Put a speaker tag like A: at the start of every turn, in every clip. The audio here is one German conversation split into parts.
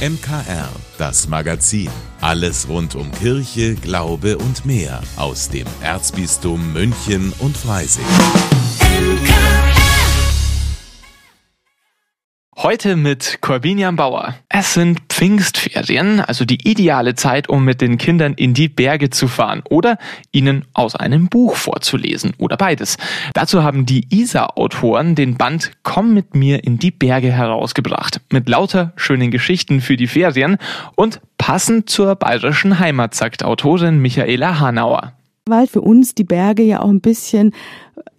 A: MKR, das Magazin. Alles rund um Kirche, Glaube und mehr aus dem Erzbistum München und Freising.
B: Heute mit Corbinian Bauer. Es sind Pfingstferien, also die ideale Zeit, um mit den Kindern in die Berge zu fahren oder ihnen aus einem Buch vorzulesen oder beides. Dazu haben die ISA-Autoren den Band Komm mit mir in die Berge herausgebracht. Mit lauter schönen Geschichten für die Ferien und passend zur bayerischen Heimat, sagt Autorin Michaela Hanauer.
C: Weil für uns die Berge ja auch ein bisschen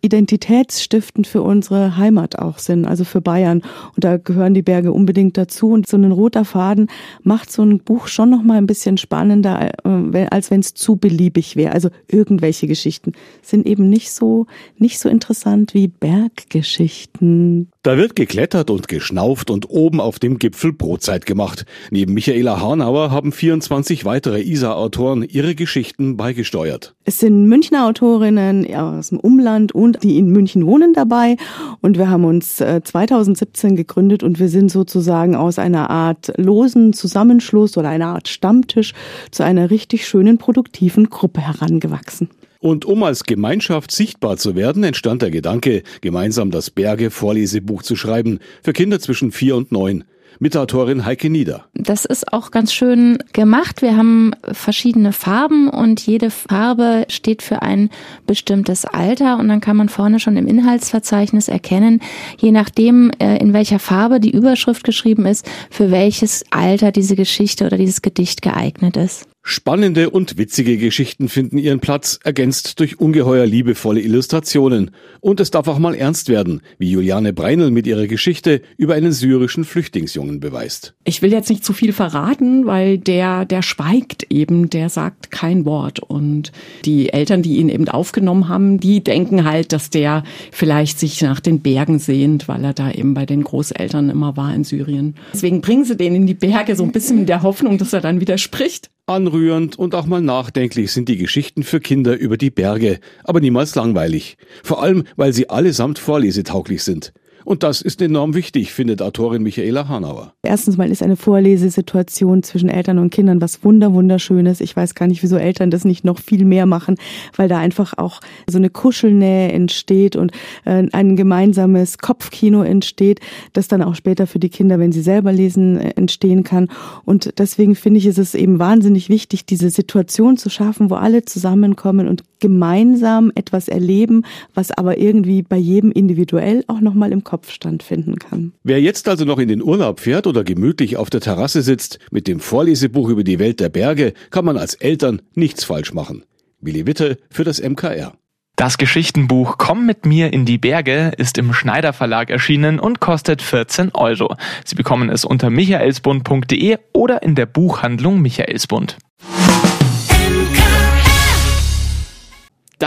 C: identitätsstiftend für unsere Heimat auch sind, also für Bayern. Und da gehören die Berge unbedingt dazu. Und so ein roter Faden macht so ein Buch schon noch mal ein bisschen spannender, äh, als wenn es zu beliebig wäre. Also irgendwelche Geschichten sind eben nicht so, nicht so interessant wie Berggeschichten.
D: Da wird geklettert und geschnauft und oben auf dem Gipfel Brotzeit gemacht. Neben Michaela Hanauer haben 24 weitere ISA-Autoren ihre Geschichten beigesteuert.
C: Es sind Münchner Autorinnen aus dem Umland und die in München wohnen dabei. Und wir haben uns 2017 äh, gegründet und wir sind sozusagen aus einer Art losen Zusammenschluss oder einer Art Stammtisch zu einer richtig schönen, produktiven Gruppe herangewachsen.
D: Und um als Gemeinschaft sichtbar zu werden, entstand der Gedanke, gemeinsam das Berge-Vorlesebuch zu schreiben für Kinder zwischen vier und neun. Mit Autorin Heike Nieder.
E: Das ist auch ganz schön gemacht. Wir haben verschiedene Farben und jede Farbe steht für ein bestimmtes Alter und dann kann man vorne schon im Inhaltsverzeichnis erkennen, je nachdem, äh, in welcher Farbe die Überschrift geschrieben ist, für welches Alter diese Geschichte oder dieses Gedicht geeignet ist.
D: Spannende und witzige Geschichten finden ihren Platz, ergänzt durch ungeheuer liebevolle Illustrationen. Und es darf auch mal ernst werden, wie Juliane Breinel mit ihrer Geschichte über einen syrischen Flüchtlingsjungen beweist.
F: Ich will jetzt nicht zu viel verraten, weil der, der schweigt eben, der sagt kein Wort. Und die Eltern, die ihn eben aufgenommen haben, die denken halt, dass der vielleicht sich nach den Bergen sehnt, weil er da eben bei den Großeltern immer war in Syrien. Deswegen bringen sie den in die Berge so ein bisschen in der Hoffnung, dass er dann wieder spricht.
D: Anrührend und auch mal nachdenklich sind die Geschichten für Kinder über die Berge, aber niemals langweilig. Vor allem, weil sie allesamt vorlesetauglich sind. Und das ist enorm wichtig, findet Autorin Michaela Hanauer.
C: Erstens mal ist eine Vorlesesituation zwischen Eltern und Kindern was wunder wunderschönes. Ich weiß gar nicht, wieso Eltern das nicht noch viel mehr machen, weil da einfach auch so eine Kuschelnähe entsteht und äh, ein gemeinsames Kopfkino entsteht, das dann auch später für die Kinder, wenn sie selber lesen, äh, entstehen kann. Und deswegen finde ich, ist es eben wahnsinnig wichtig, diese Situation zu schaffen, wo alle zusammenkommen und gemeinsam etwas erleben, was aber irgendwie bei jedem individuell auch nochmal im Kopf stattfinden kann.
D: Wer jetzt also noch in den Urlaub fährt oder gemütlich auf der Terrasse sitzt mit dem Vorlesebuch über die Welt der Berge, kann man als Eltern nichts falsch machen. Willi Witte für das MKR.
B: Das Geschichtenbuch Komm mit mir in die Berge ist im Schneider Verlag erschienen und kostet 14 Euro. Sie bekommen es unter michaelsbund.de oder in der Buchhandlung Michaelsbund.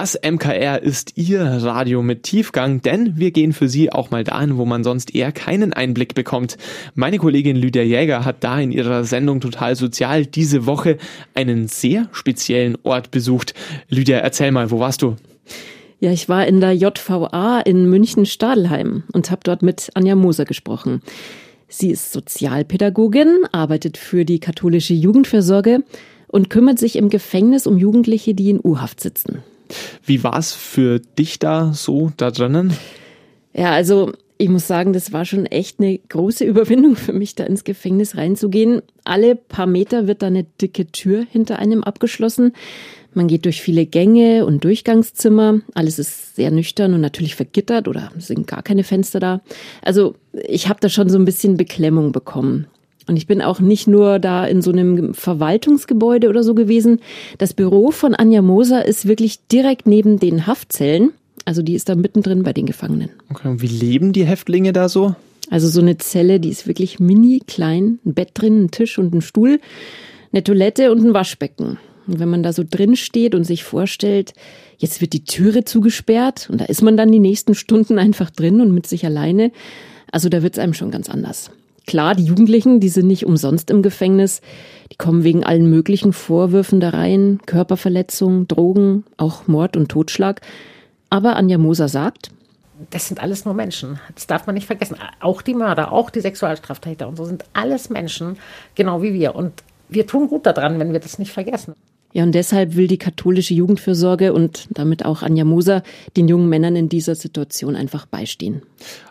B: Das MKR ist Ihr Radio mit Tiefgang, denn wir gehen für Sie auch mal dahin, wo man sonst eher keinen Einblick bekommt. Meine Kollegin Lydia Jäger hat da in ihrer Sendung Total Sozial diese Woche einen sehr speziellen Ort besucht. Lydia, erzähl mal, wo warst du?
G: Ja, ich war in der JVA in München-Stadelheim und habe dort mit Anja Moser gesprochen. Sie ist Sozialpädagogin, arbeitet für die katholische Jugendfürsorge und kümmert sich im Gefängnis um Jugendliche, die in U-Haft sitzen.
B: Wie war es für dich da so da drinnen?
G: Ja, also ich muss sagen, das war schon echt eine große Überwindung für mich, da ins Gefängnis reinzugehen. Alle paar Meter wird da eine dicke Tür hinter einem abgeschlossen. Man geht durch viele Gänge und Durchgangszimmer. Alles ist sehr nüchtern und natürlich vergittert oder sind gar keine Fenster da. Also ich habe da schon so ein bisschen Beklemmung bekommen. Und ich bin auch nicht nur da in so einem Verwaltungsgebäude oder so gewesen. Das Büro von Anja Moser ist wirklich direkt neben den Haftzellen. Also die ist da mittendrin bei den Gefangenen.
B: Okay, und wie leben die Häftlinge da so?
G: Also so eine Zelle, die ist wirklich mini klein. Ein Bett drin, ein Tisch und ein Stuhl, eine Toilette und ein Waschbecken. Und wenn man da so drin steht und sich vorstellt, jetzt wird die Türe zugesperrt und da ist man dann die nächsten Stunden einfach drin und mit sich alleine. Also da wird es einem schon ganz anders. Klar, die Jugendlichen, die sind nicht umsonst im Gefängnis. Die kommen wegen allen möglichen Vorwürfen da rein. Körperverletzung, Drogen, auch Mord und Totschlag. Aber Anja Moser sagt,
H: das sind alles nur Menschen. Das darf man nicht vergessen. Auch die Mörder, auch die Sexualstraftäter und so sind alles Menschen, genau wie wir. Und wir tun gut daran, wenn wir das nicht vergessen.
G: Ja, und deshalb will die katholische Jugendfürsorge und damit auch Anja Moser den jungen Männern in dieser Situation einfach beistehen.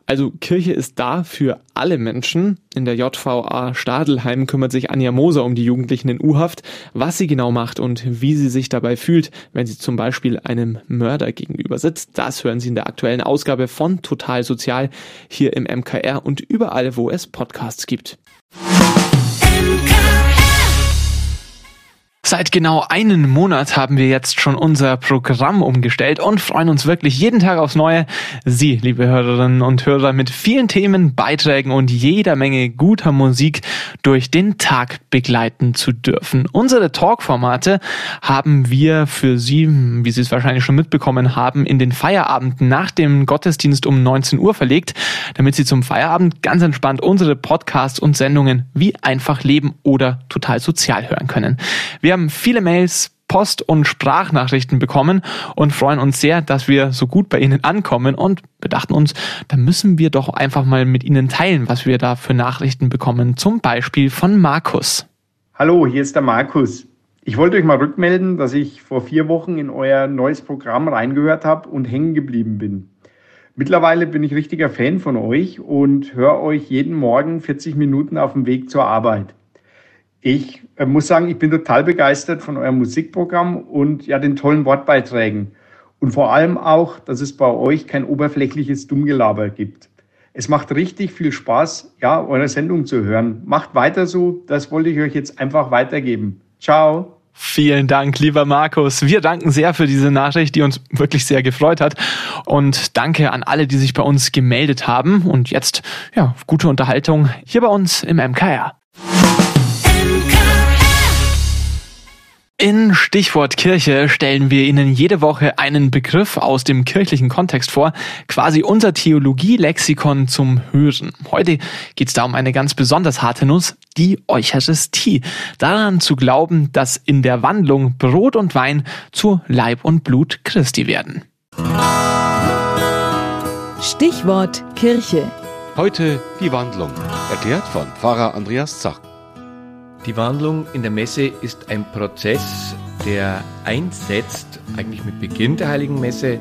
B: Also Kirche ist da für alle Menschen. In der JVA Stadelheim kümmert sich Anja Moser um die Jugendlichen in U-Haft, was sie genau macht und wie sie sich dabei fühlt, wenn sie zum Beispiel einem Mörder gegenüber sitzt. Das hören Sie in der aktuellen Ausgabe von Total Sozial hier im MKR und überall, wo es Podcasts gibt. Seit genau einem Monat haben wir jetzt schon unser Programm umgestellt und freuen uns wirklich jeden Tag aufs Neue, Sie, liebe Hörerinnen und Hörer, mit vielen Themen, Beiträgen und jeder Menge guter Musik durch den Tag begleiten zu dürfen. Unsere Talkformate haben wir für Sie, wie Sie es wahrscheinlich schon mitbekommen haben, in den Feierabend nach dem Gottesdienst um 19 Uhr verlegt, damit Sie zum Feierabend ganz entspannt unsere Podcasts und Sendungen wie einfach leben oder total sozial hören können. Wir wir haben viele Mails, Post und Sprachnachrichten bekommen und freuen uns sehr, dass wir so gut bei Ihnen ankommen und wir dachten uns, da müssen wir doch einfach mal mit Ihnen teilen, was wir da für Nachrichten bekommen. Zum Beispiel von Markus.
I: Hallo, hier ist der Markus. Ich wollte euch mal rückmelden, dass ich vor vier Wochen in euer neues Programm reingehört habe und hängen geblieben bin. Mittlerweile bin ich richtiger Fan von euch und höre euch jeden Morgen 40 Minuten auf dem Weg zur Arbeit. Ich äh, muss sagen, ich bin total begeistert von eurem Musikprogramm und ja den tollen Wortbeiträgen. Und vor allem auch, dass es bei euch kein oberflächliches Dummgelaber gibt. Es macht richtig viel Spaß, ja, eure Sendung zu hören. Macht weiter so, das wollte ich euch jetzt einfach weitergeben. Ciao.
B: Vielen Dank, lieber Markus. Wir danken sehr für diese Nachricht, die uns wirklich sehr gefreut hat. Und danke an alle, die sich bei uns gemeldet haben. Und jetzt, ja, gute Unterhaltung hier bei uns im MKR. In Stichwort Kirche stellen wir Ihnen jede Woche einen Begriff aus dem kirchlichen Kontext vor, quasi unser Theologie-Lexikon zum Hören. Heute geht es da um eine ganz besonders harte Nuss, die Eucharistie. Daran zu glauben, dass in der Wandlung Brot und Wein zu Leib und Blut Christi werden.
J: Stichwort Kirche.
D: Heute die Wandlung, erklärt von Pfarrer Andreas Zach.
K: Die Wandlung in der Messe ist ein Prozess, der einsetzt, eigentlich mit Beginn der Heiligen Messe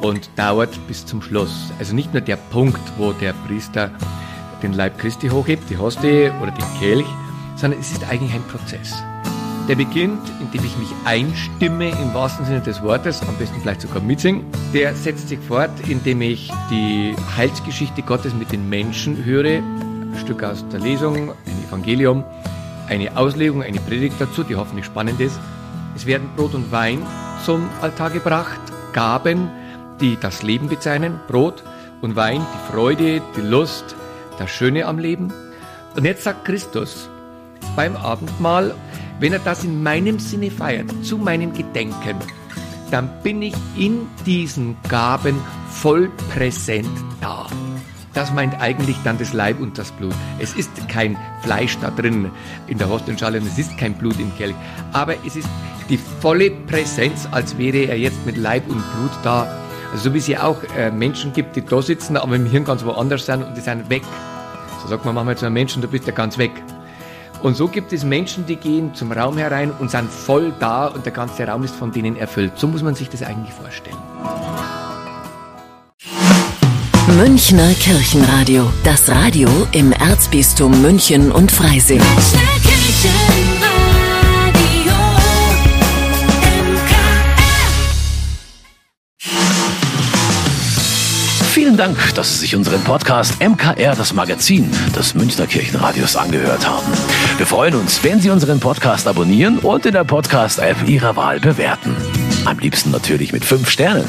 K: und dauert bis zum Schluss. Also nicht nur der Punkt, wo der Priester den Leib Christi hochhebt, die Hostie oder den Kelch, sondern es ist eigentlich ein Prozess. Der beginnt, indem ich mich einstimme im wahrsten Sinne des Wortes, am besten vielleicht sogar mitsingen. Der setzt sich fort, indem ich die Heilsgeschichte Gottes mit den Menschen höre, ein Stück aus der Lesung, ein Evangelium, eine Auslegung, eine Predigt dazu, die hoffentlich spannend ist. Es werden Brot und Wein zum Altar gebracht, Gaben, die das Leben bezeichnen, Brot und Wein, die Freude, die Lust, das Schöne am Leben. Und jetzt sagt Christus beim Abendmahl, wenn er das in meinem Sinne feiert, zu meinem Gedenken, dann bin ich in diesen Gaben voll präsent da. Das meint eigentlich dann das Leib und das Blut. Es ist kein Fleisch da drin in der Hostenschale und es ist kein Blut im Kelch. Aber es ist die volle Präsenz, als wäre er jetzt mit Leib und Blut da. Also so wie es ja auch äh, Menschen gibt, die da sitzen, aber im Hirn ganz woanders sind und die sind weg. So sagt man manchmal zu einem Menschen, du bist ja ganz weg. Und so gibt es Menschen, die gehen zum Raum herein und sind voll da und der ganze Raum ist von denen erfüllt. So muss man sich das eigentlich vorstellen.
J: Münchner Kirchenradio. Das Radio im Erzbistum München und Freising.
L: Vielen Dank, dass Sie sich unseren Podcast MKR, das Magazin des Münchner Kirchenradios, angehört haben. Wir freuen uns, wenn Sie unseren Podcast abonnieren und in der Podcast-App Ihrer Wahl bewerten. Am liebsten natürlich mit fünf Sternen.